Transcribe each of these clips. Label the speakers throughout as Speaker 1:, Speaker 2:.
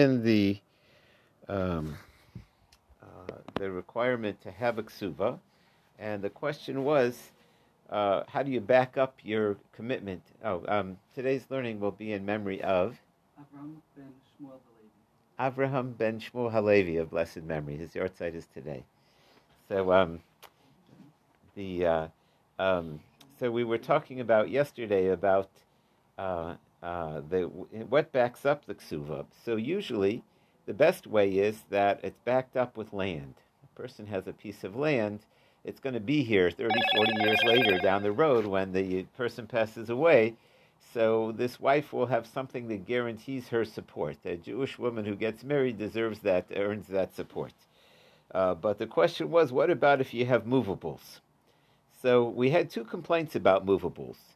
Speaker 1: in the um, uh, the requirement to have a ksuva, and the question was, uh, how do you back up your commitment? Oh, um, today's learning will be in memory of
Speaker 2: Avram ben Shmuel Halevi.
Speaker 1: Avraham ben Shmuel Halevi of blessed memory. His yahrzeit is today. So um, the uh, um, so we were talking about yesterday about uh, the what backs up the ksuva. So usually, the best way is that it's backed up with land. A person has a piece of land. It's going to be here 30, 40 years later down the road when the person passes away. So this wife will have something that guarantees her support. A Jewish woman who gets married deserves that, earns that support. Uh, but the question was, what about if you have movables? So we had two complaints about movables.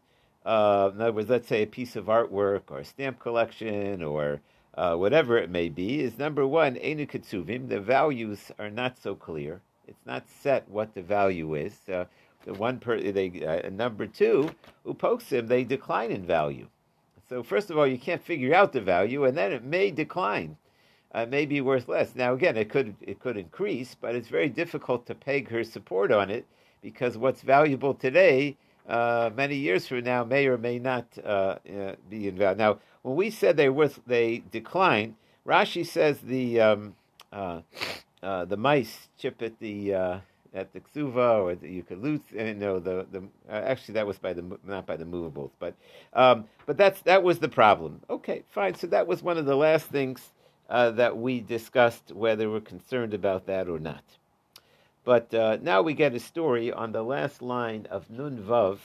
Speaker 1: Uh, in other words, let's say a piece of artwork or a stamp collection or uh, whatever it may be, is number one, Enu Ketsuvim, the values are not so clear. It's not set what the value is. Uh, the one per, they, uh, number two, Upoksim, they decline in value. So first of all, you can't figure out the value, and then it may decline. Uh, may be worth less. Now again, it could it could increase, but it's very difficult to peg her support on it because what's valuable today, uh, many years from now, may or may not uh, uh be in value. Now, when we said they were they decline, Rashi says the um, uh, uh, the mice chip at the at the ksuva, or the, you could lose. Know, the the actually that was by the not by the movables, but um, but that's that was the problem. Okay, fine. So that was one of the last things that we discussed, whether we're concerned about that or not. But uh, now we get a story on the last line of Nun Vav,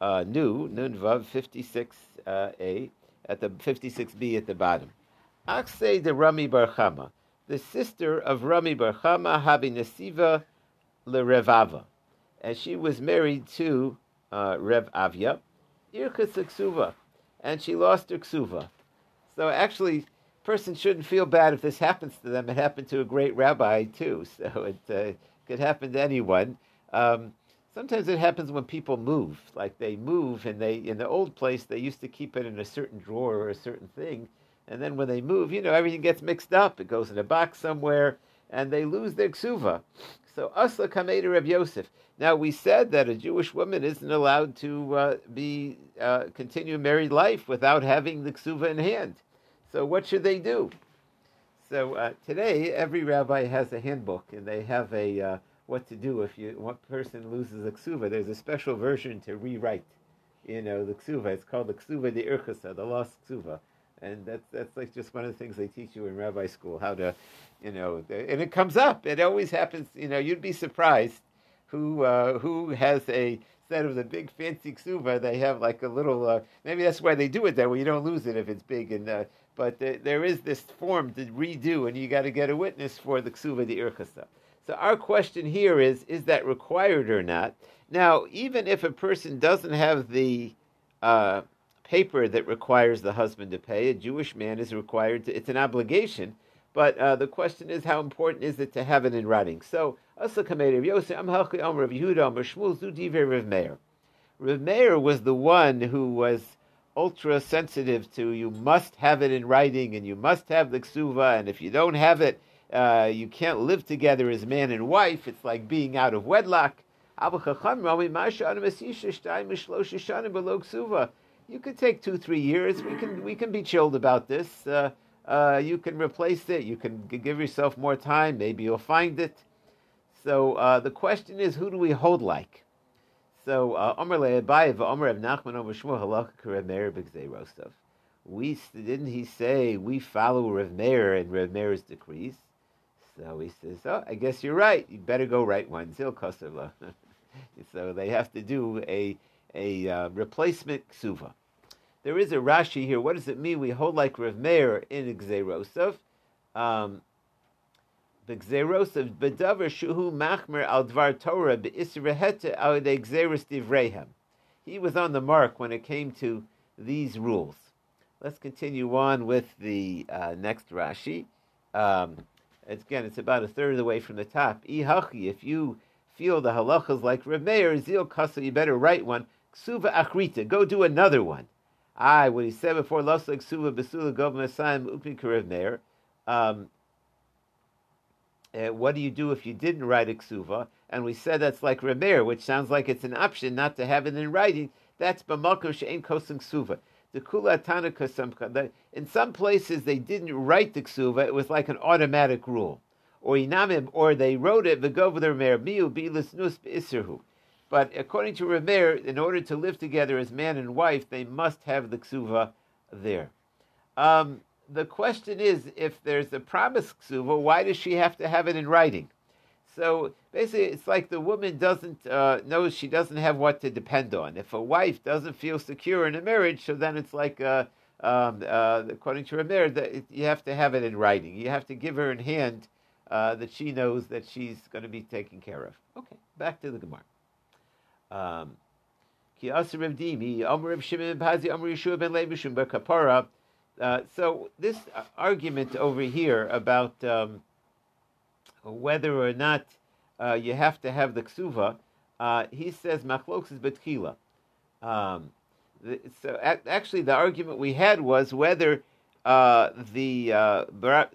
Speaker 1: uh, Nu, Nun Vav 56a, uh, at the 56b at the bottom. Akse de Rami Barchama, the sister of Rami Barchama, Habi Nesiva Lerevava. And she was married to uh, Rev Avia, Ksuva, and she lost her Ksuva. So actually, person shouldn't feel bad if this happens to them. It happened to a great rabbi too. So it uh, could happen to anyone. Um, sometimes it happens when people move. Like they move, and they in the old place they used to keep it in a certain drawer or a certain thing, and then when they move, you know, everything gets mixed up. It goes in a box somewhere, and they lose their ksuva. So Asla Kameda Reb Yosef. Now we said that a Jewish woman isn't allowed to uh, be uh, continue married life without having the ksuva in hand. So what should they do? So uh, today, every rabbi has a handbook, and they have a uh, what to do if you one person loses a ksuva. There's a special version to rewrite, you know, the ksuva. It's called the ksuva de irchasa, the lost ksuva, and that's that's like just one of the things they teach you in rabbi school how to, you know, and it comes up. It always happens. You know, you'd be surprised who uh, who has a instead of the big fancy ksuva, they have like a little. Uh, maybe that's why they do it that way. You don't lose it if it's big and uh, but there is this form to redo, and you got to get a witness for the ksuva the irchasa. So our question here is: Is that required or not? Now, even if a person doesn't have the uh, paper that requires the husband to pay, a Jewish man is required to. It's an obligation, but uh, the question is: How important is it to have it in writing? So, Asa Kameir Yosef Amhalchi Omer of Yehuda Omer Shmuel Zudiver Rav Meir. Rav Meir was the one who was ultra sensitive to you must have it in writing and you must have the ksuva, and if you don't have it, uh, you can't live together as man and wife. It's like being out of wedlock. You could take two, three years. We can we can be chilled about this. Uh, uh, you can replace it. You can give yourself more time. Maybe you'll find it. So uh, the question is, who do we hold like? So uh, Omer Le'abayev, Omer of Nachman Omer Shmuel Halakha Rev Meir Rostov. We didn't he say we follow Rev Meir and Rev Meir's decrees? So he says, "Oh, I guess you're right. You better go write one zil kosovla." so they have to do a a uh, replacement ksuva. There is a Rashi here. What does it mean? We hold like Rev Meir in Gzeirosov. Um, the gzeros of bedavar shuhu machmer al dvar Torah beisreheta al de gzeros divrehem. He was on the mark when it came to these rules. Let's continue on with the uh, next Rashi. Um, again, it's about a third of the way from the top. Ihachi, if you feel the halachas like Rav Meir, Zil Kasa, you better write one. Ksuva Achrita, go do another one. I, what he said before, Lasla Ksuva Besula Gov Masayim Upin Rav Meir. Uh, what do you do if you didn't write a ksuva? And we said that's like Remeir, which sounds like it's an option not to have it in writing. That's b'malko she'en kosem ksuva. The kula tanaka In some places they didn't write the ksuva; it was like an automatic rule. Or inamim, or they wrote it v'gov the Remeir miu bilis nus isirhu. But according to Remeir, in order to live together as man and wife, they must have the ksuva there. Um, the question is, if there's a promise ksuva, why does she have to have it in writing? So basically, it's like the woman doesn't uh, knows she doesn't have what to depend on. If a wife doesn't feel secure in a marriage, so then it's like, uh, um, uh, according to Ramir, that you have to have it in writing. You have to give her in hand uh, that she knows that she's going to be taken care of. Okay, back to the Gemara. Um, uh, so this argument over here about um, whether or not uh, you have to have the ksuva, uh, he says machloks is betchila. Um, so actually, the argument we had was whether uh, the uh,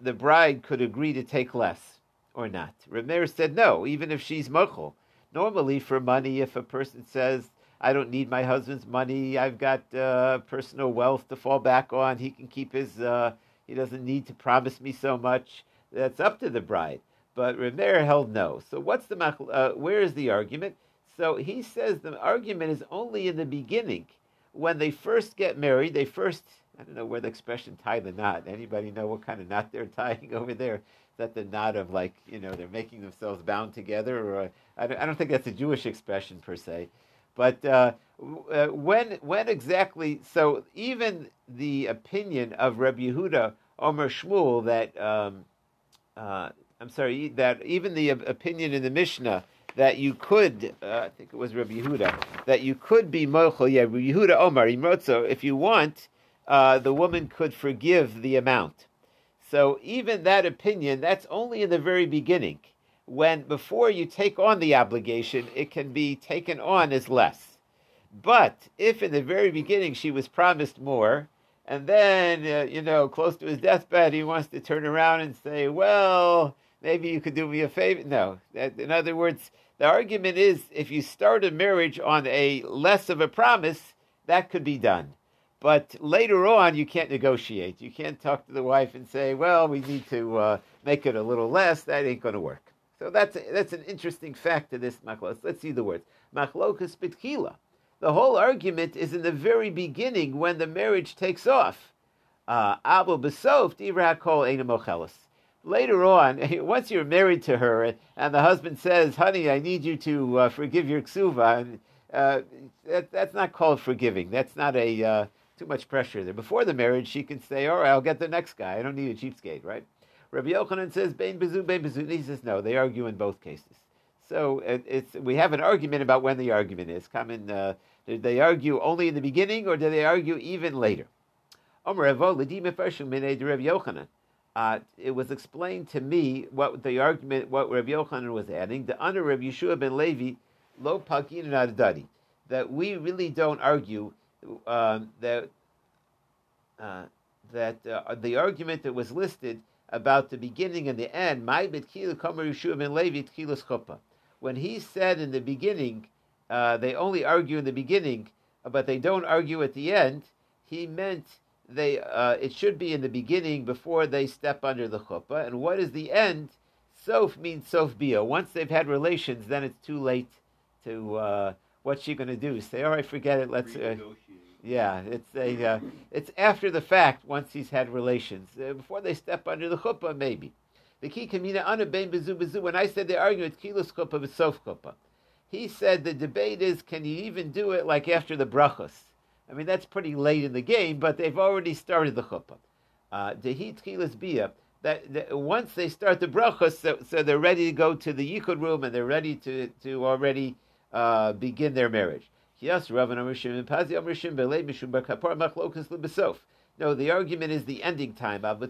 Speaker 1: the bride could agree to take less or not. Rameir said no, even if she's mochel. Normally, for money, if a person says I don't need my husband's money. I've got uh, personal wealth to fall back on. He can keep his. Uh, he doesn't need to promise me so much. That's up to the bride. But Remeir held no. So what's the uh, where is the argument? So he says the argument is only in the beginning, when they first get married. They first. I don't know where the expression tie the knot. Anybody know what kind of knot they're tying over there? that the knot of like you know they're making themselves bound together, or I don't, I don't think that's a Jewish expression per se. But uh, uh, when when exactly? So even the opinion of Rabbi Yehuda Omer Shmuel that um, uh, I'm sorry that even the opinion in the Mishnah that you could uh, I think it was Rabbi Yehuda that you could be mochel yeah Rabbi Yehuda Omer Imrotzo if you want uh, the woman could forgive the amount. So even that opinion that's only in the very beginning when before you take on the obligation, it can be taken on as less. But if in the very beginning she was promised more, and then, uh, you know, close to his deathbed, he wants to turn around and say, well, maybe you could do me a favor. No. In other words, the argument is if you start a marriage on a less of a promise, that could be done. But later on, you can't negotiate. You can't talk to the wife and say, well, we need to uh, make it a little less. That ain't going to work. So that's that's an interesting fact to this machlokas. Let's see the words. Machlokas bitkila. The whole argument is in the very beginning when the marriage takes off. Uh, Abu besof kol Later on, once you're married to her, and the husband says, "Honey, I need you to uh, forgive your ksuva," and uh, that, that's not called forgiving. That's not a uh, too much pressure there. Before the marriage, she can say, "All right, I'll get the next guy. I don't need a cheapskate, right?" Rabbi Yochanan says Bein Bezu, Bein Bezu. He says no. They argue in both cases. So it, it's we have an argument about when the argument is. Come in. Uh, did they argue only in the beginning, or do they argue even later? Uh, it was explained to me what the argument, what Rabbi Yochanan was adding. The under Rabbi Yeshua ben Levi, lo pagin adadi, that we really don't argue um, that uh, that uh, the argument that was listed about the beginning and the end. My betkilu kamer Yeshua ben Levi tkilas chuppah. When he said in the beginning, uh, they only argue in the beginning, but they don't argue at the end. He meant they uh, it should be in the beginning before they step under the chuppah. And what is the end? Sof means sof bia. Once they've had relations, then it's too late to. Uh, what's she going to do? Say, all right, forget it. Let's. Uh, yeah, it's a uh, it's after the fact once he's had relations. Uh, before they step under the chuppah, maybe. The key kamina ana bezu bezu. When I said the argument kilos chuppah v'sof chuppah, he said the debate is can you even do it like after the brachos? I mean that's pretty late in the game, but they've already started the chuppah. Uh, Dehi tchilas bia. That, that, once they start the brachos, so, so, they're ready to go to the yichud room and they're ready to to already uh, begin their marriage. Yes, Ravan Amrishim and Pazi Amrishim Belay Mishum Bakapar Machlokas Libasof. No, the argument is the ending time. If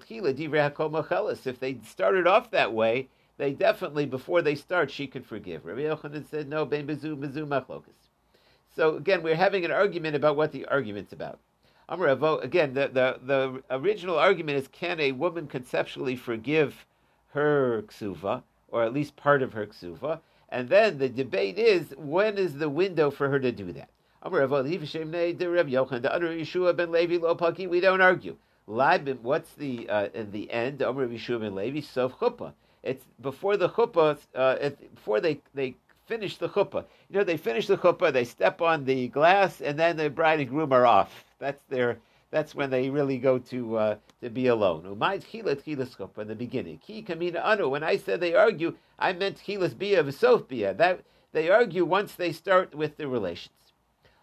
Speaker 1: they started off that way, they definitely, before they start, she could forgive. Rabbi Yochanan said, no, ben bezu bezu machlokas. So again, we're having an argument about what the argument's about. Again, the, the, the original argument is can a woman conceptually forgive her ksuva, or at least part of her ksuva? And then the debate is when is the window for her to do that? We don't argue. What's the uh, in the end? It's before the chuppah, uh, before they they finish the chuppah. You know, they finish the chuppah, they step on the glass, and then the bride and groom are off. That's their. That's when they really go to uh, to be alone. Umayt chilat chilas chuppah in the beginning. Ki kamina anu. When I said they argue, I meant chilas bia v'sof bia. That they argue once they start with the relations.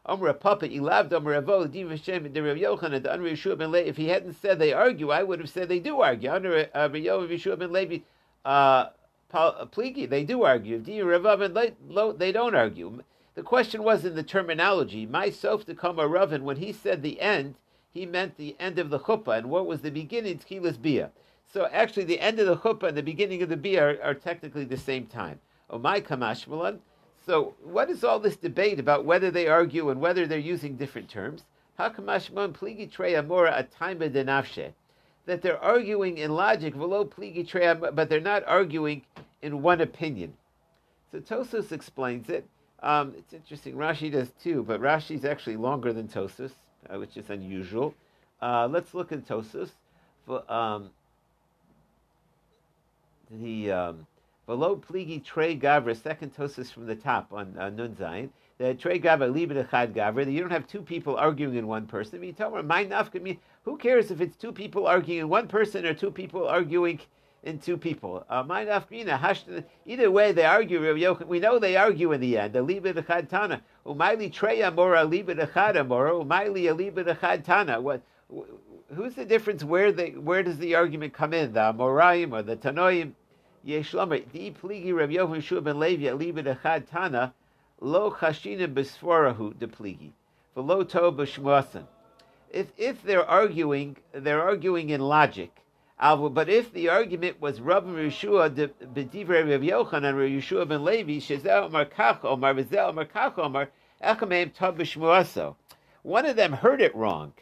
Speaker 1: Amr Papa Ilavd Amr Avo Div Hashem the Rav Yochanan the Amr Yeshua ben Levi. If he hadn't said they argue, I would have said they do argue. Amr Rav Yeshua ben Levi uh, Pligi, they do argue. They don't argue. The question was in the terminology. Myself to come a Ravin when he said the end, he meant the end of the chuppah, and what was the beginning? Tchilas bia. So actually, the end of the chuppah and the beginning of the bia are, are technically the same time. My kamashmalan. So, what is all this debate about whether they argue and whether they're using different terms? Hakamashman pligi amora ataima denafshe. That they're arguing in logic, but they're not arguing in one opinion. So Tosos explains it. Um, it's interesting. Rashi does too, but Rashi is actually longer than Tosos, uh, which is unusual. Uh, let's look at Tosos. For, um, the um, Below pligi trey gavra, second tosis from the top on uh, Nun Zayin. The trey gavra libid echad gavra. That You don't have two people arguing in one person. I mean, me, my nafka Who cares if it's two people arguing in one person or two people arguing in two people? Uh, Either way, they argue. We know they argue in the end. The libid echad tana. Umayli trey amora libid echad amora. Umayli libid echad tana. What? Who's the difference? Where the where does the argument come in? The Amoraim or the Tanoim? Yeshlomer, di pligi Rav Yochanan Shua ben Levi alibid echad tana, lo chashina besforahu de pligi, v'lo to b'shmuasan. If if they're arguing, they're arguing in logic. But if the argument was Rav Yeshua b'divrei Rav Yochanan Rav Yeshua ben Levi shezel omar kach omar v'zel omar kach omar echameim. One of them heard it wrong.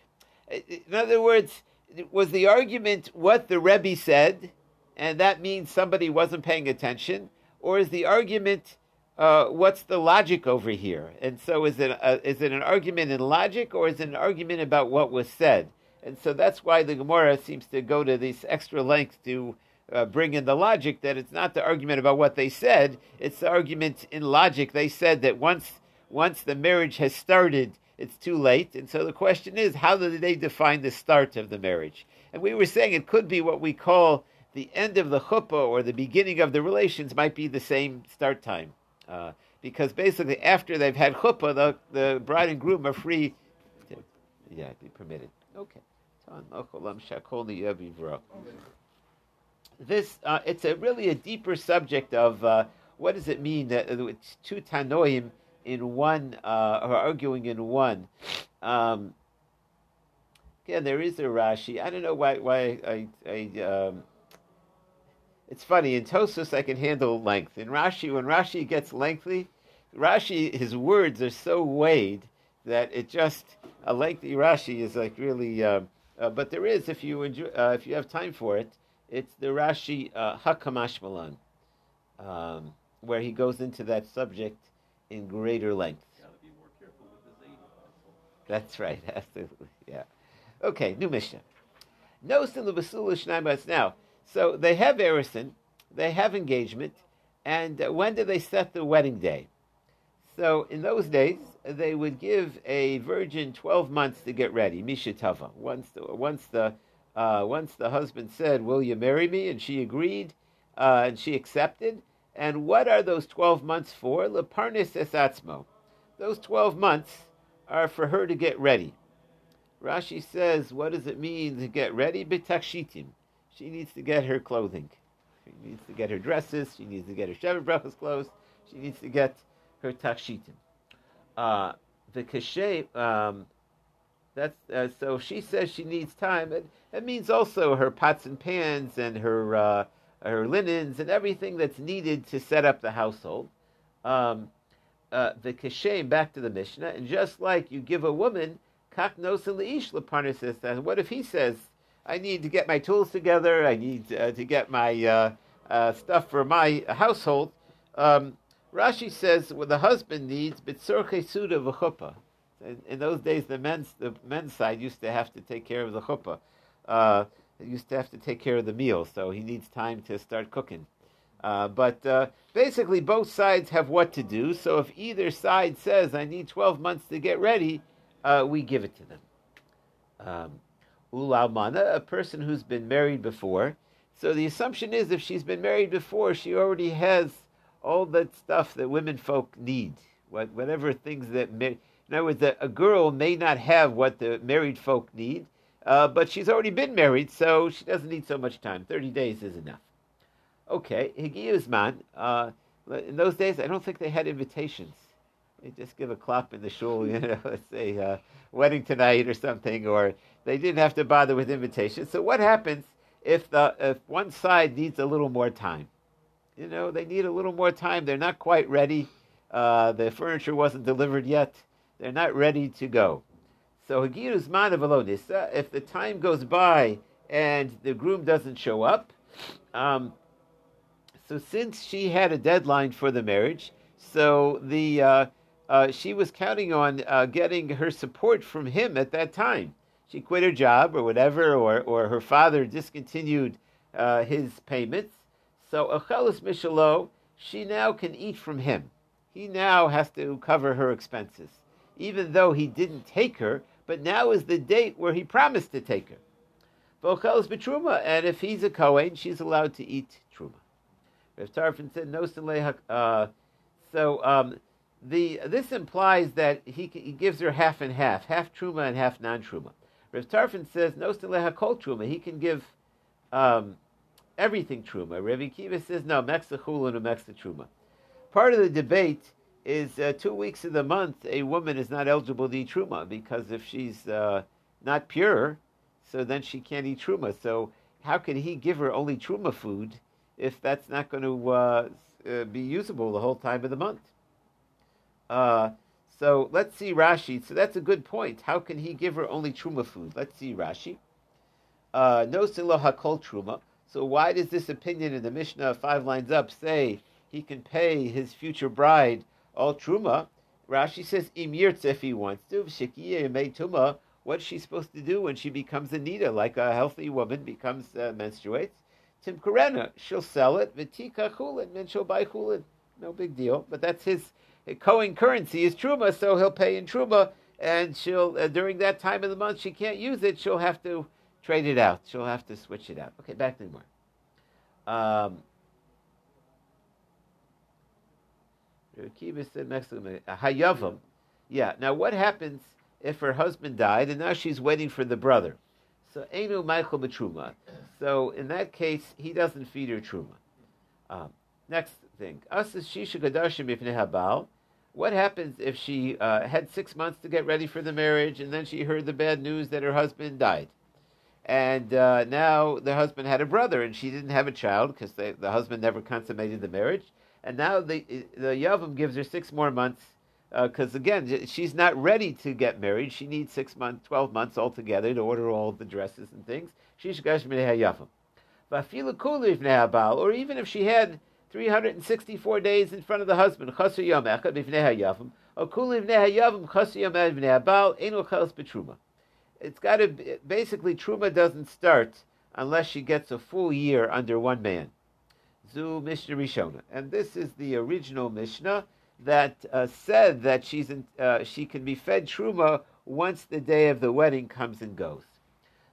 Speaker 1: In other words, was the argument what the Rebbe said? and that means somebody wasn't paying attention, or is the argument uh, what's the logic over here? And so, is it a, is it an argument in logic, or is it an argument about what was said? And so that's why the Gemara seems to go to this extra length to uh, bring in the logic that it's not the argument about what they said; it's the argument in logic. They said that once once the marriage has started, it's too late. And so the question is, how do they define the start of the marriage? And we were saying it could be what we call the end of the chuppah or the beginning of the relations might be the same start time. Uh, because basically, after they've had chuppah, the, the bride and groom are free. To, yeah, be permitted. Okay. This uh, it's a really a deeper subject of uh, what does it mean that it's two tanoim in one uh, or arguing in one. Um, again, there is a Rashi. I don't know why why I, I um, it's funny in Tosos I can handle length. In Rashi, when Rashi gets lengthy, Rashi his words are so weighed that it just a lengthy Rashi is like really. Uh, uh, but there is, if you enjoy, uh, if you have time for it, it's the Rashi uh, Hakamash Malan, um, where he goes into that subject in greater length. That's right, absolutely, yeah. Okay, new Mishnah. No Now, so they have Erison, they have engagement, and uh, when do they set the wedding day? So in those days, they would give a virgin 12 months to get ready, Mishatava. Once the, once the, uh, once the husband said, Will you marry me? and she agreed, uh, and she accepted. And what are those 12 months for? Leparnis esatzmo. Those 12 months are for her to get ready. Rashi says, What does it mean to get ready? B'takshitim she needs to get her clothing. She needs to get her dresses. She needs to get her Brachas clothes. She needs to get her takshitim. Uh, the kashay, um, that's uh, so she says she needs time. It, it means also her pots and pans and her uh, her linens and everything that's needed to set up the household. Um, uh, the kashem back to the Mishnah, and just like you give a woman Kak nosa leish leparnasis. And what if he says, I need to get my tools together, I need uh, to get my uh, stuff for my household? Um, Rashi says well, the husband needs bitzorche suda v'chuppah. In, in, those days, the men's the men's side used to have to take care of the chuppah. Uh, used to have to take care of the meal, so he needs time to start cooking. Uh, but uh, basically, both sides have what to do. So if either side says, "I need 12 months to get ready," uh, we give it to them. Um, Ulalmana, a person who's been married before. So the assumption is, if she's been married before, she already has all that stuff that women folk need. What, whatever things that, in other words, a, a girl may not have what the married folk need, uh, but she's already been married, so she doesn't need so much time. Thirty days is enough. Okay, Higiyuzman. Uh, in those days, I don't think they had invitations. They just give a clap in the shul, you know, say uh, wedding tonight or something, or they didn't have to bother with invitations. So what happens if the if one side needs a little more time? You know, they need a little more time. They're not quite ready. Uh, the furniture wasn't delivered yet. They're not ready to go. So Hagirus Manavalonisa, if the time goes by and the groom doesn't show up, um, so since she had a deadline for the marriage, so the uh, uh, she was counting on uh, getting her support from him at that time. She quit her job or whatever, or, or her father discontinued uh, his payments. So Achelis Mishalo, she now can eat from him. He now has to cover her expenses, even though he didn't take her. But now is the date where he promised to take her. V'ochelis betruma, and if he's a kohen, she's allowed to eat truma. Rav Tarfon said no uh, So um, the this implies that he, he gives her half and half, half truma and half non-truma. Rav Tarfon says no kol truma. He can give um, everything truma. Rabbi Akiva says no, meksa chulin and meksa truma. Part of the debate is uh, two weeks of the month a woman is not eligible to eat truma because if she's uh, not pure, so then she can't eat truma. So how can he give her only truma food if that's not going to uh, uh, be usable the whole time of the month? Uh, so let's see Rashi. So that's a good point. How can he give her only truma food? Let's see Rashi. Uh, no silo hakol truma. So why does this opinion in the Mishnah five lines up say he can pay his future bride all truma? Rashi says im if he wants to. tuma. What's she supposed to do when she becomes a nida, like a healthy woman becomes uh, menstruates? Tim Karena, she'll sell it. Vitika chulin, and she'll buy chulin. No big deal. But that's his Kohen currency is truma, so he'll pay in truma, and she'll uh, during that time of the month she can't use it. She'll have to trade it out. She'll have to switch it out. Okay, back to the more. Um, Hayavam. Yeah. Now, what happens if her husband died and now she's waiting for the brother? So, Enu Michael Betruma. So, in that case, he doesn't feed her truma. Um, next thing. Us is Shishagadashim if Nehabal. What happens if she uh, had six months to get ready for the marriage and then she heard the bad news that her husband died? And uh, now the husband had a brother, and she didn't have a child because the husband never consummated the marriage. And now the the yavam gives her six more months because uh, again she's not ready to get married. She needs six months, twelve months altogether to order all the dresses and things. She's. Or even if she had 364 days in front of the husband, it's got to basically truma doesn't start unless she gets a full year under one man. Zu Mishnah Rishona, and this is the original Mishnah that uh, said that she's in, uh, she can be fed truma once the day of the wedding comes and goes.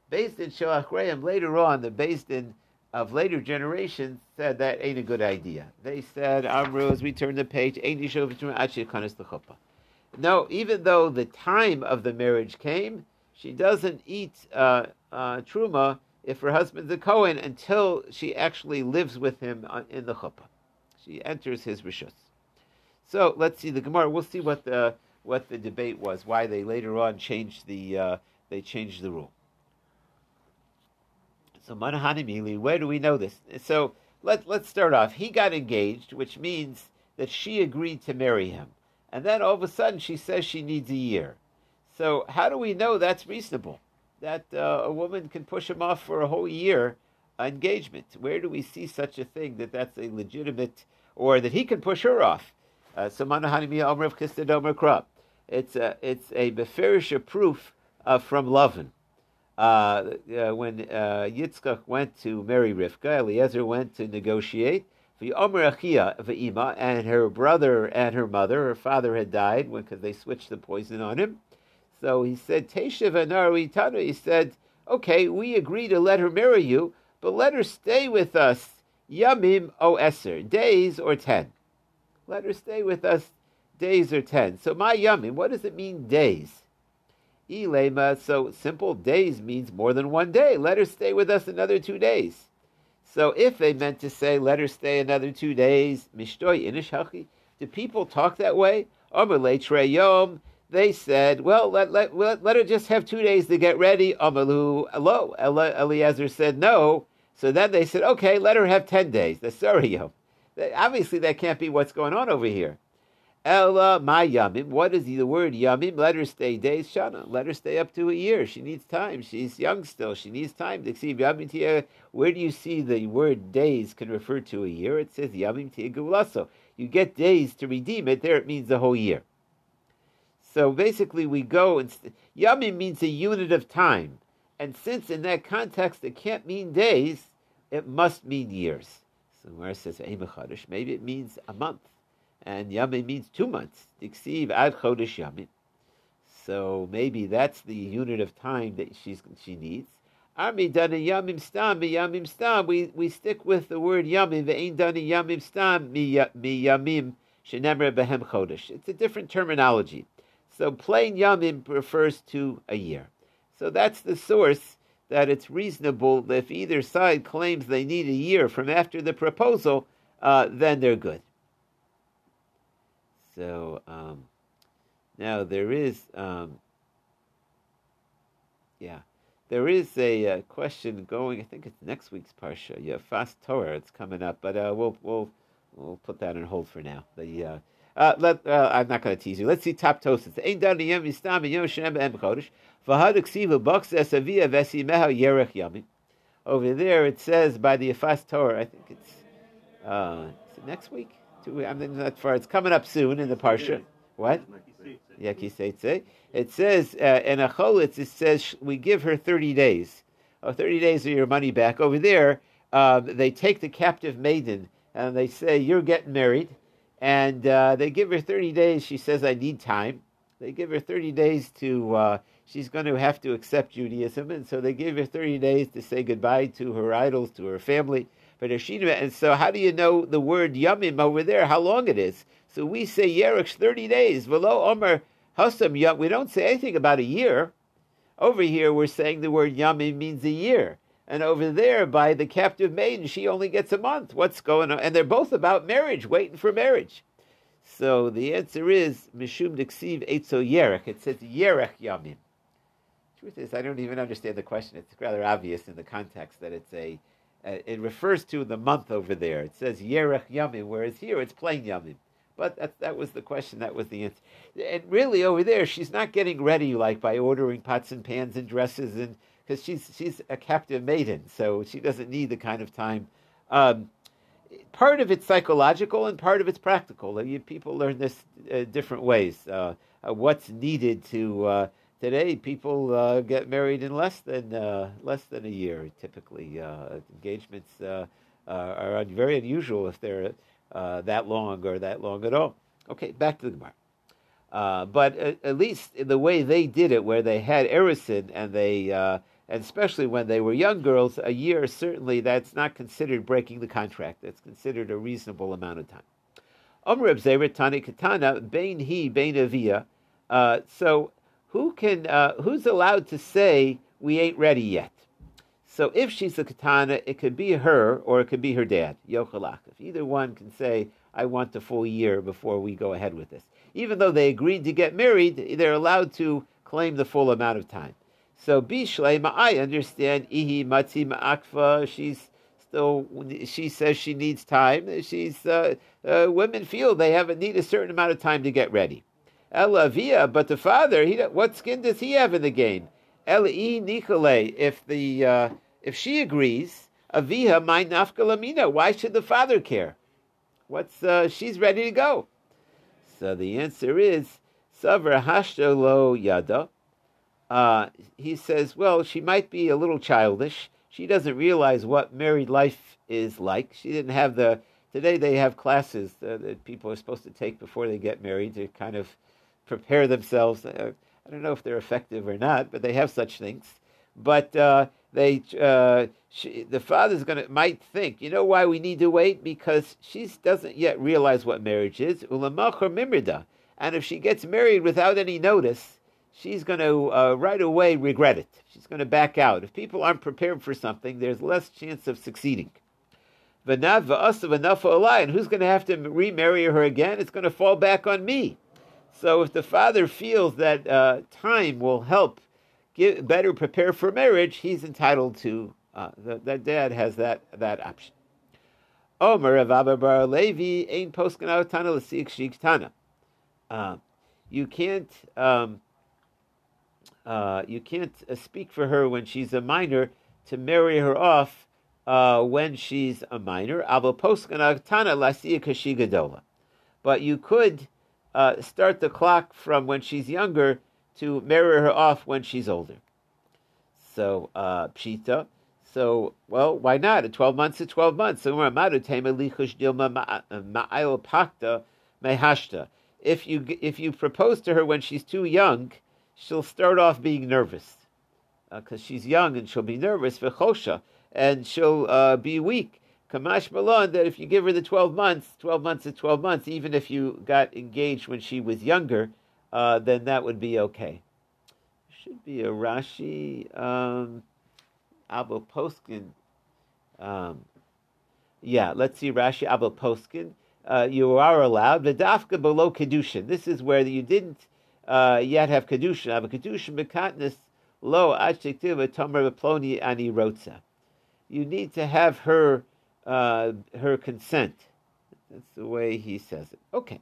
Speaker 1: Based in Shalach later on, the based in of later generations said that ain't a good idea. They said, Amru, as we turn the page, ain't no, even though the time of the marriage came, she doesn't eat uh, uh, truma if her husband's a Kohen until she actually lives with him in the chuppah. She enters his rishus. So let's see the Gemara. We'll see what the what the debate was. Why they later on changed the uh, they changed the rule. So Manahanimili, where do we know this? So let let's start off. He got engaged, which means that she agreed to marry him, and then all of a sudden she says she needs a year. So how do we know that's reasonable? That uh, a woman can push him off for a whole year engagement. Where do we see such a thing that that's a legitimate, or that he can push her off? So uh, it's a it's a beferisha proof uh, from Lovin. Uh, uh, when uh, Yitzchak went to marry Rivka, Eliezer went to negotiate. And her brother and her mother, her father had died when because they switched the poison on him. So he said, Teshav Tana. He said, okay, we agree to let her marry you, but let her stay with us yamim o eser, days or ten. Let her stay with us days or ten. So my yamim, what does it mean days? Ilema, so simple days means more than one day. Let her stay with us another two days. So if they meant to say let her stay another two days, mishtoy Inishachi, do people talk that way? Omer yom, they said, well, let, let, let, her just have two days to get ready. Amalu, hello. Eliezer said no. So then they said, okay, let her have 10 days. The Suriyom. Obviously, that can't be what's going on over here. Ella my yamim. What is the word yamim? Let her stay days shana. Let her stay up to a year. She needs time. She's young still. She needs time yamim Where do you see the word days can refer to a year? It says yamim tia You get days to redeem it. There it means the whole year. So basically, we go and yamim means a unit of time, and since in that context it can't mean days, it must mean years. So where it says maybe it means a month, and yamim means two months. Diksiv ad chodesh yamim. So maybe that's the unit of time that she's she needs. Armi dana yamim stam mi yamim stam. We we stick with the word yamim. Ve'in dana yamim stam mi yamim shenemre behem chodesh. It's a different terminology. So plain yamim refers to a year. So that's the source that it's reasonable that if either side claims they need a year from after the proposal, uh, then they're good. So um, now there is, um, yeah, there is a, a, uh, question going. I think it's next week's parsha. Yeah, fast Torah. It's coming up, but uh, we'll we'll we'll put that on hold for now. The uh, uh, let, uh, I'm not going to tease you. Let's see top toasted. Ein dan yom yistam yom shem be'em chodesh. V'had ksiva box esavia vesimeha yerech yamim. Over there it says by the Yafas Torah, I think it's uh, it next week? Two, I'm not far. It's coming up soon in the Parsha. What? Yeah, It says uh, in a cholitz, it says we give her 30 days. Oh, 30 days of your money back. Over there, um, they take the captive maiden and they say, You're getting married and uh, they give her 30 days. She says, I need time. They give her 30 days to, uh, she's going to have to accept Judaism. And so they give her 30 days to say goodbye to her idols, to her family. But And so, how do you know the word yamim over there, how long it is? So we say Yerich 30 days. Velo Omer Hasam Yam. We don't say anything about a year. Over here, we're saying the word yamim means a year. And over there, by the captive maiden, she only gets a month. What's going on? And they're both about marriage, waiting for marriage. So the answer is Mishum Diksiv Eitzo Yerech. It says Yerech Yamim. Truth is, I don't even understand the question. It's rather obvious in the context that it's a. Uh, it refers to the month over there. It says Yerech Yamim, whereas here it's plain Yamim. But that, that was the question. That was the answer. And really, over there, she's not getting ready like by ordering pots and pans and dresses and because she's she's a captive maiden, so she doesn't need the kind of time. Um, part of it's psychological and part of it's practical. People learn this uh, different ways. Uh, uh, what's needed to uh, today? People uh, get married in less than uh, less than a year. Typically, engagements are very unusual if they're that long or that long at all. Okay, back to the Gemara. Uh, but at, at, least the way they did it, where they had Erison and they uh, and especially when they were young girls, a year certainly that's not considered breaking the contract. That's considered a reasonable amount of time. Tani Katana, Bain He, Bain Avia. Uh, so who can uh, who's allowed to say we ain't ready yet? So if she's a katana, it could be her or it could be her dad, Yochalach. If either one can say, I want the full year before we go ahead with this. Even though they agreed to get married, they're allowed to claim the full amount of time. So Bishlema, I understand Ihi Matzi Ma'akfa, she's still she says she needs time. She's uh, uh, women feel they have a need a certain amount of time to get ready. Elavia, but the father, he, what skin does he have in the game? Eli Nichole, if the uh, if she agrees, Aviha my nafkalamina. Why should the father care? What's uh, she's ready to go? So the answer is Savar Hashtolo Yada. Uh, he says, well, she might be a little childish. She doesn't realize what married life is like. She didn't have the. Today they have classes uh, that people are supposed to take before they get married to kind of prepare themselves. Uh, I don't know if they're effective or not, but they have such things. But uh, they, uh, she, the father's gonna might think, you know why we need to wait because she doesn't yet realize what marriage is. And if she gets married without any notice, she's going to uh, right away regret it. She's going to back out. If people aren't prepared for something, there's less chance of succeeding. And who's going to have to remarry her again? It's going to fall back on me. So if the father feels that uh, time will help get better prepare for marriage, he's entitled to uh, the, that dad has that that option. Omer of Abba Levi ain't poskin tana. Uh, you can't um, uh, you can't uh, speak for her when she's a minor to marry her off uh, when she's a minor. But you could uh, start the clock from when she's younger to marry her off when she's older. So uh, pshita. So well, why not? At twelve months, at twelve months. If you if you propose to her when she's too young, she'll start off being nervous because uh, she's young and she'll be nervous for chosha and she'll uh, be weak. Kamash Malon that if you give her the twelve months, twelve months to twelve months, even if you got engaged when she was younger, uh, then that would be okay. Should be a Rashi um, Abel Poskin. Um, yeah, let's see Rashi Abel Poskin uh, you are allowed. V'dafka below kedushin. This is where you didn't uh, yet have kedushin. Have a kedushin bekatnis lo adjective tomer ploni ani rotza. You need to have her uh, her consent. That's the way he says it. Okay,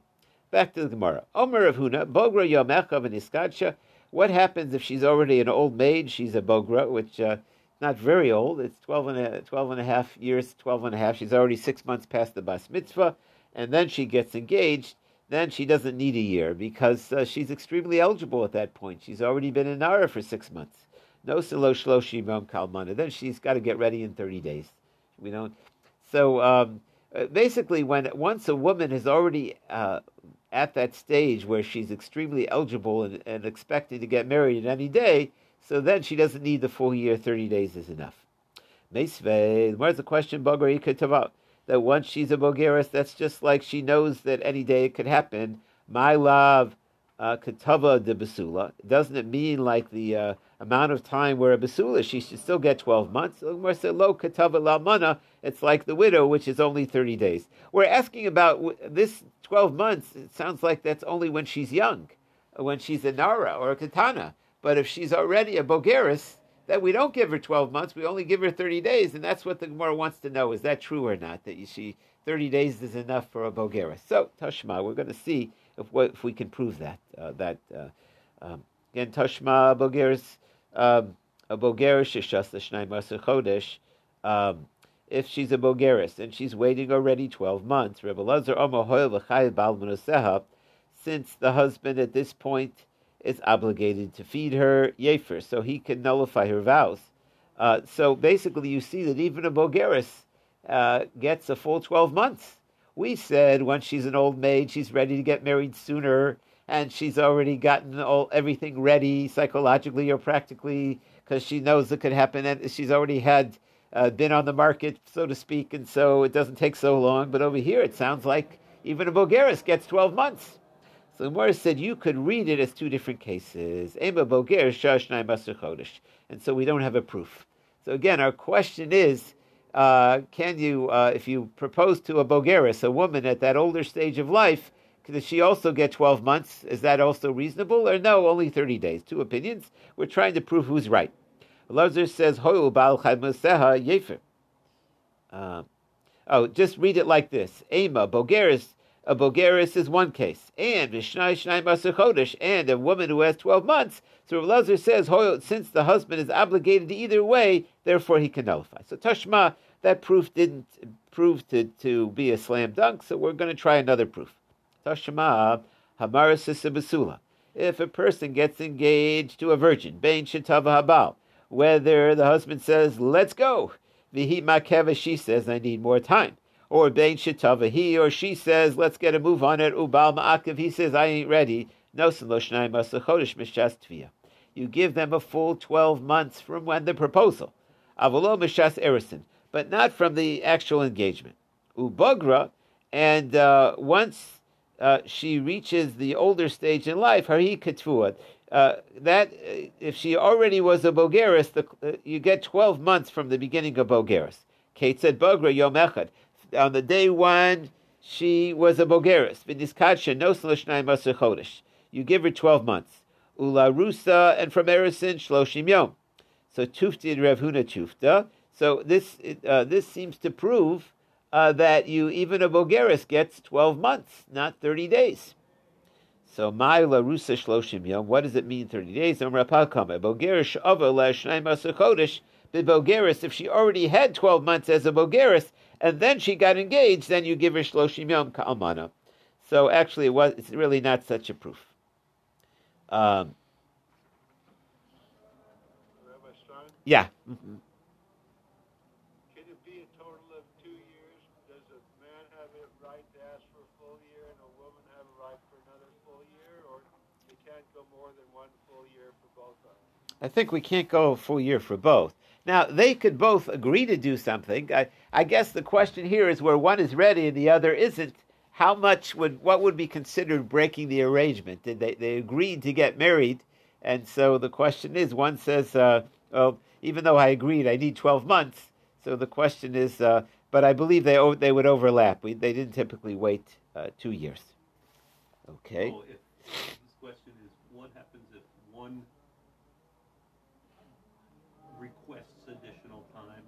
Speaker 1: back to the Gemara. Omer of Huna bogra yomecha v'niskadsha. What happens if she's already an old maid? She's a bogra, which uh, not very old. It's 12 and, a, 12 and a half years, 12 and a half. She's already six months past the bas mitzvah and then she gets engaged, then she doesn't need a year because uh, she's extremely eligible at that point. She's already been in Nara for six months. No silo kalmana. Then she's got to get ready in thirty days. We don't. So um, uh, basically, when once a woman is already uh, at that stage where she's extremely eligible and, and expected to get married at any day, so then she doesn't need the full year. Thirty days is enough. Where's the question? Ikatavat that once she's a Bogeris, that's just like she knows that any day it could happen. My love, uh, Katava de Basula. Doesn't it mean like the uh, amount of time where a Basula, she should still get 12 months? Lo Katava Lamana, it's like the widow, which is only 30 days. We're asking about this 12 months, it sounds like that's only when she's young, when she's a Nara or a Katana. But if she's already a Bogeris, that we don't give her 12 months, we only give her 30 days, and that's what the Gemara wants to know. Is that true or not? That see 30 days is enough for a Bogeris. So, Tashma, we're going to see if, if we can prove that. Uh, that uh, um, Again, Tashma, Bogeris, um, a Shnai Chodesh, um, if she's a Bogeris and she's waiting already 12 months, since the husband at this point is obligated to feed her yefer, so he can nullify her vows. Uh, so basically, you see that even a bogeris uh, gets a full 12 months. We said once she's an old maid, she's ready to get married sooner, and she's already gotten all, everything ready psychologically or practically because she knows it could happen, and she's already had uh, been on the market, so to speak, and so it doesn't take so long. But over here, it sounds like even a bogeris gets 12 months. So the Gemara said you could read it as two different cases. Ema boger chodesh, and so we don't have a proof. So again, our question is: uh, Can you, uh, if you propose to a bogeris, a woman at that older stage of life, does she also get twelve months? Is that also reasonable, or no, only thirty days? Two opinions. We're trying to prove who's right. Lazar says hoyu bal yefer. Uh, oh, just read it like this: Ema bogeris A bogeris is one case, and vishnai shnai masachodesh, and a woman who has twelve months. So Rav Lazar says, since the husband is obligated either way, therefore he can nullify. So Tashma, that proof didn't prove to, to be a slam dunk, so we're going to try another proof. Tashma, Basula. If a person gets engaged to a virgin, Bain Shetava Habal, whether the husband says, let's go, Vihi Makeva, she says, I need more time or Bain Shitava, he or she says, let's get a move on it. Ubal Ma'akiv, he says, I ain't ready. No You give them a full 12 months from when the proposal. Avalo Mishas Erison, but not from the actual engagement. Ubagra, and uh, once uh, she reaches the older stage in life, Hari Ketuah, uh, that uh, if she already was a Bogeris, uh, you get 12 months from the beginning of Bogeris. Kate said, Bogra Yom Echad on the day one, she was a bogeris. You give her 12 months. Ula Rusa, and from Erison, Shloshim Yom. So Tufta and Rav Huna Tufta. So this, uh, this seems to prove uh, that you, even a bogeris, gets 12 months, not 30 days. So Ma'ila Rusa Shloshim Yom, what does it mean 30 days? Bogeris Ava Lashnai Masachodesh. The if she already had 12 months as a bogeris, and then she got engaged, then you give her shloshim yom ka'almana. So actually, it was, it's really not such a proof. Um, yeah. Mm-hmm.
Speaker 3: Can it be a total of two years? Does a man have a right to ask for a full year and a woman have a right for another full year? Or you can't go more than one full year for both of them?
Speaker 1: I think we can't go a full year for both. Now, they could both agree to do something. I, I, guess the question here is where one is ready and the other isn't. How much would what would be considered breaking the arrangement? Did they they agreed to get married, and so the question is, one says, uh, "Well, even though I agreed, I need twelve months." So the question is, uh, but I believe they they would overlap. We, they didn't typically wait uh, two years. Okay.
Speaker 4: So if, this question is, what happens if one requests additional time,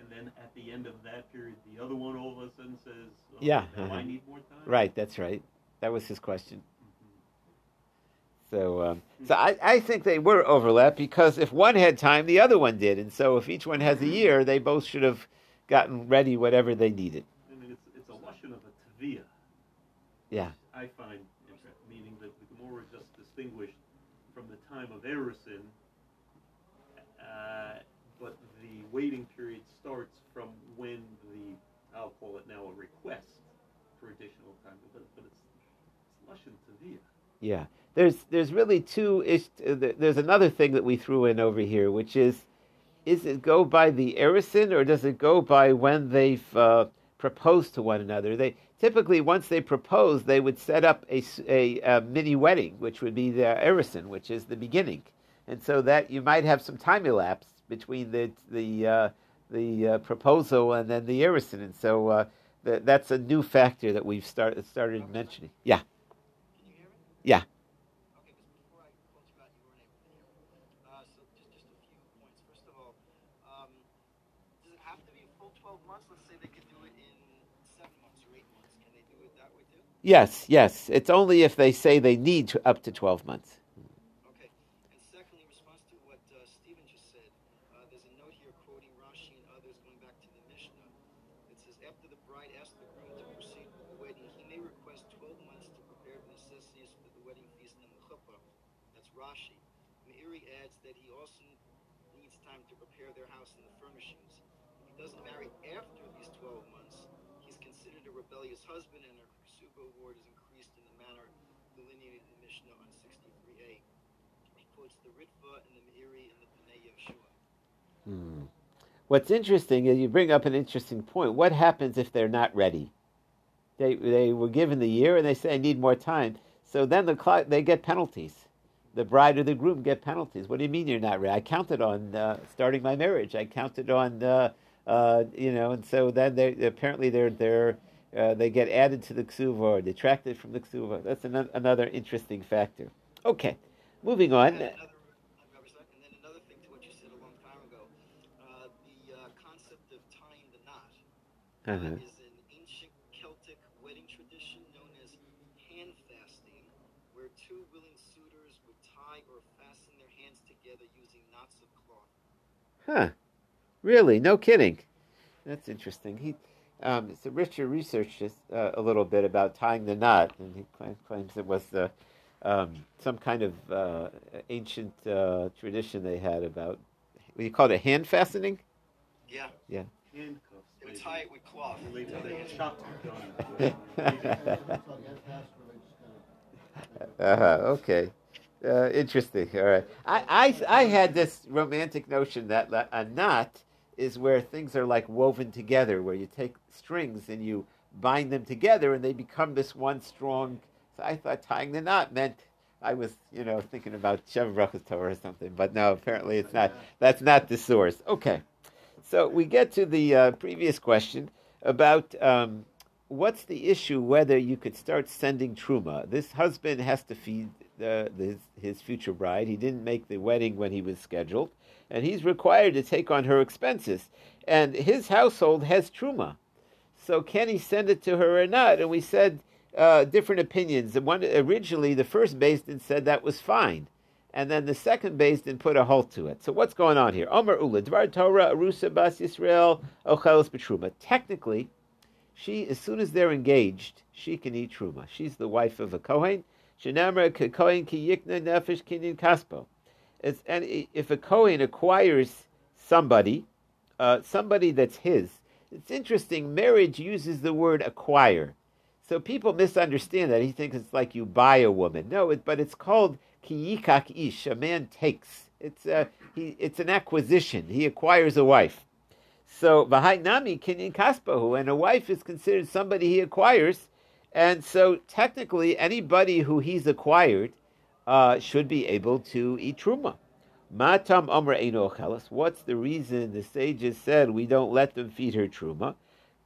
Speaker 4: and then at the end of that period, the other one all of a sudden says, oh,
Speaker 1: "Yeah,
Speaker 4: uh-huh. I need more time."
Speaker 1: Right, that's right. That was his question. So, um, so I, I think they were overlapped because if one had time, the other one did, and so if each one has a year, they both should have gotten ready whatever they needed.
Speaker 4: I mean, it's, it's a lesson of a tavia.
Speaker 1: Yeah.
Speaker 4: I find meaning that the Gemara just distinguished from the time of Erison uh, but the waiting period starts from when the, I'll call it now a request for additional time, but, but it's, it's Lashon Tavia.
Speaker 1: Yeah. There's, there's really two, ish, uh, there's another thing that we threw in over here, which is, is it go by the erison or does it go by when they've uh, proposed to one another? They typically once they propose, they would set up a, a, a mini wedding, which would be the erison, which is the beginning and so that you might have some time elapsed between the the uh, the uh, proposal and then the and so uh, the, that's a new factor that we've started started mentioning. Yeah.
Speaker 5: Can you hear me?
Speaker 1: Yeah.
Speaker 5: Okay, before I called you out, you weren't able to hear. Uh, so just just a few points. First of all, um, does it have to be a full 12 months? Let's say they could do it in seven months or eight months. Can they do it that way too?
Speaker 1: Yes, yes. It's only if they say they need to, up to 12 months.
Speaker 5: rebellious husband, and her Ksuba award is increased in the manner delineated in the Mishnah on 63a. He quotes the Ritva and the Meiri and the Bnei Yeshua.
Speaker 1: Hmm. What's interesting is you bring up an interesting point. What happens if they're not ready? They, they were given the year and they say, I need more time. So then the they get penalties. The bride or the groom get penalties. What do you mean you're not ready? I counted on uh, starting my marriage. I counted on, uh, uh, you know, and so then they apparently they're they're uh, they get added to the ksuva or detracted from the ksuva. That's an- another interesting factor. Okay, moving on.
Speaker 5: And another, and then another thing to what you said a long time ago, uh, the uh, concept of tying the knot uh, uh-huh. is an ancient Celtic wedding tradition known as two willing suitors would tie or fasten their hands together using knots of cloth.
Speaker 1: Huh. Really? No kidding. That's interesting. He, um, so Richard researched this, uh, a little bit about tying the knot, and he claims, claims it was uh, um, some kind of uh, ancient uh, tradition they had about, what do you call it, hand fastening?
Speaker 5: Yeah,
Speaker 4: Handcuffs.
Speaker 5: they would
Speaker 4: maybe.
Speaker 5: tie it with cloth.
Speaker 4: Related
Speaker 5: Tie
Speaker 4: to
Speaker 5: their hands.
Speaker 1: Uh-huh, okay. Uh, interesting. All right. I, I, I had this romantic notion that a knot is where things are like woven together, where you take strings and you bind them together and they become this one strong. So I thought tying the knot meant I was, you know, thinking about Sheva Brachas Torah or something, but no, apparently it's not. That's not the source. Okay. So we get to the uh, previous question about um, what's the issue whether you could start sending truma. This husband has to feed the, the, his future bride. He didn't make the wedding when he was scheduled, and he's required to take on her expenses. And his household has truma. So can he send it to her or not? And we said uh, different opinions. And one originally, the first Din said that was fine, and then the second Din put a halt to it. So what's going on here? Omer Ula Dvar Torah Arusa Bas Yisrael Ochelos Betruma. Technically, she as soon as they're engaged, she can eat truma. She's the wife of a kohen. Kohen ki yikna nefesh. It's, if a kohen acquires somebody, uh, somebody that's his, it's interesting. Marriage uses the word acquire, so people misunderstand that. He thinks it's like you buy a woman. No, it, but it's called ki yikak ish. A man takes. It's a, he, it's an acquisition. He acquires a wife. So Vahainami Kinyan Kaspahu, and a wife is considered somebody he acquires, and so technically anybody who he's acquired uh, should be able to eat truma. Matam Amr Eino. What's the reason the sages said we don't let them feed her truma?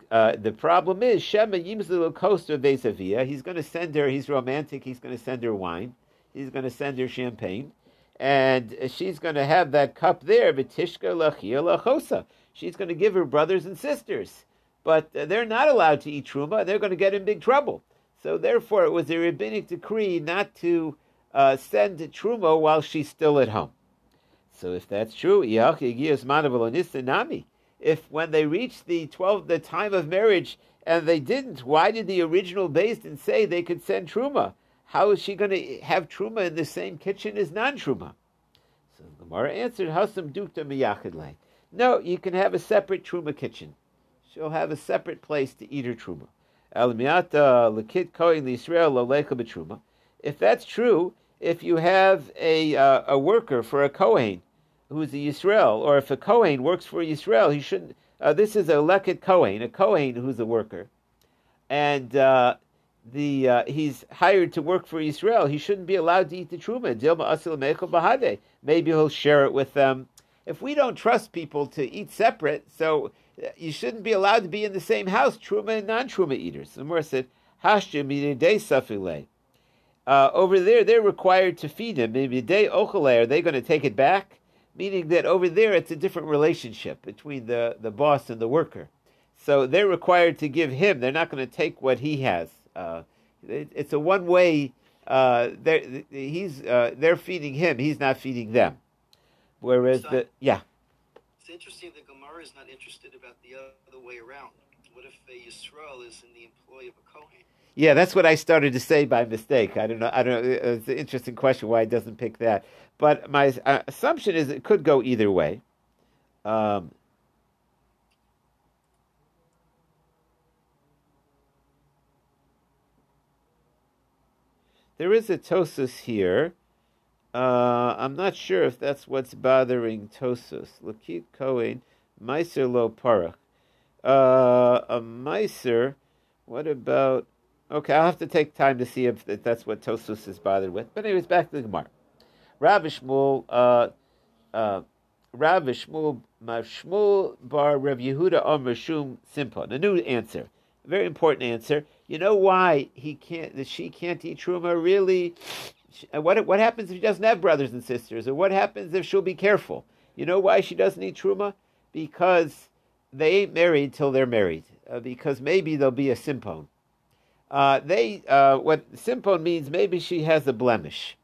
Speaker 1: Uh, the problem is Shema Yimzul Costa Vesavia. He's going to send her. He's romantic. He's going to send her wine. He's going to send her champagne, and she's going to have that cup there. Vitishka lachia lachosa. She's going to give her brothers and sisters, but they're not allowed to eat truma. They're going to get in big trouble. So therefore, it was a rabbinic decree not to uh, send truma while she's still at home. So if that's true. If when they reached the twelve, the time of marriage, and they didn't, why did the original Din say they could send truma? How is she going to have truma in the same kitchen as non-truma? So the Gemara answered, "Hasam dukta miyachidlei." No, you can have a separate truma kitchen. She'll have a separate place to eat her truma. El miata lekit kohen Israel lolecha betruma. If that's true, if you have a uh, a worker for a kohen who's a Yisrael, or if a kohen works for Yisrael, he shouldn't. Uh, this is a leket kohen, a kohen who's a worker, and uh, the uh, he's hired to work for Yisrael. He shouldn't be allowed to eat the truma. Maybe he'll share it with them. If we don't trust people to eat separate, so you shouldn't be allowed to be in the same house, truma and non-truma eaters. The Gemara said, "Hashjem day safile." Uh, over there, they're required to feed him. Maybe day ochale, are they going to take it back? Meaning that over there, it's a different relationship between the, the boss and the worker. So they're required to give him. They're not going to take what he has. Uh, it, it's a one way. Uh, they're, he's uh, they're feeding him. He's not feeding them. Whereas the yeah.
Speaker 5: It's interesting that Gemara is not interested about the other way around. What if a Yisrael is in the employ of a Kohen?
Speaker 1: Yeah, that's what I started to say by mistake. I don't know. I don't know. It's an interesting question why it doesn't pick that. But my uh, assumption is it could go either way. Um, there is a Tosfos here. Uh, I'm not sure if that's what's bothering Tosfos. Lakit Kohen, Meiser Lo Parach. Uh, a Meiser, what about. Okay, I'll have to take time to see if that's what Tosfos is bothered with. But anyways, back to the Gemara. Rav Shmuel, uh, uh, Rav Shmuel, Shmuel bar Rav Yehuda Omer Shum Simpon. A new answer, a very important answer. You know why he can't? That she can't eat truma? Really? What what happens if she doesn't have brothers and sisters, or what happens if she'll be careful? You know why she doesn't eat truma? Because they ain't married till they're married. Uh, because maybe there'll be a simpon. Uh, they uh, what simpon means maybe she has a blemish.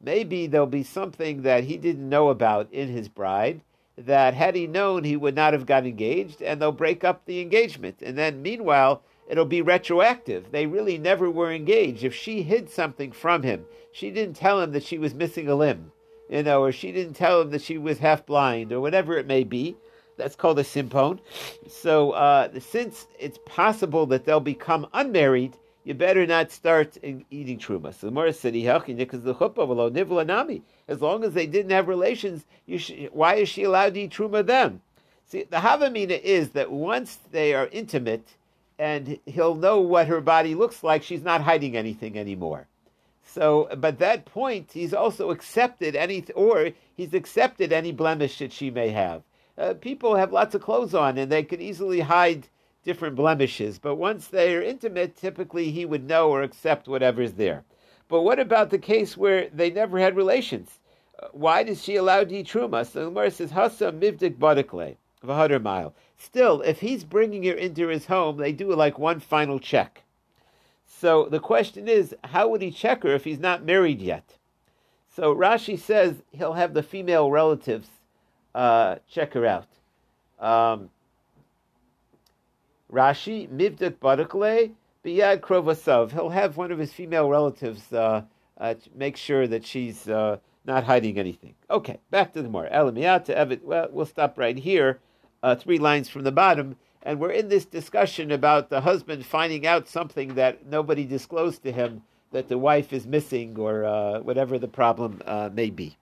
Speaker 1: Maybe there'll be something that he didn't know about in his bride that had he known he would not have got engaged, and they'll break up the engagement. And then meanwhile, it'll be retroactive. They really never were engaged. If she hid something from him, she didn't tell him that she was missing a limb, you know, or she didn't tell him that she was half blind, or whatever it may be. That's called a simpon. So, uh, since it's possible that they'll become unmarried, you better not start eating truma. So the Gemara said, because the chuppah nivla nami. As long as they didn't have relations, why is she allowed to eat truma then? See, the havamina is that once they are intimate, and he'll know what her body looks like, she's not hiding anything anymore. So, but that point, he's also accepted any, or he's accepted any blemish that she may have. Uh, people have lots of clothes on, and they can easily hide different blemishes. But once they are intimate, typically he would know or accept whatever's there. But what about the case where they never had relations? Uh, why does she allowed to eat truma? So the Gemara says, "Hasa mivdik badikle." Of a hundred mile. Still, if he's bringing her into his home, they do like one final check. So the question is, how would he check her if he's not married yet? So Rashi says he'll have the female relatives uh, check her out. Um, Rashi, Mivdak Badakle, Biyad Krovasav. He'll have one of his female relatives uh, uh, make sure that she's uh, not hiding anything. Okay, back to the more. Elamiyata Evet. Well, we'll stop right here, uh, three lines from the bottom. And we're in this discussion about the husband finding out something that nobody disclosed to him that the wife is missing or uh, whatever the problem may be.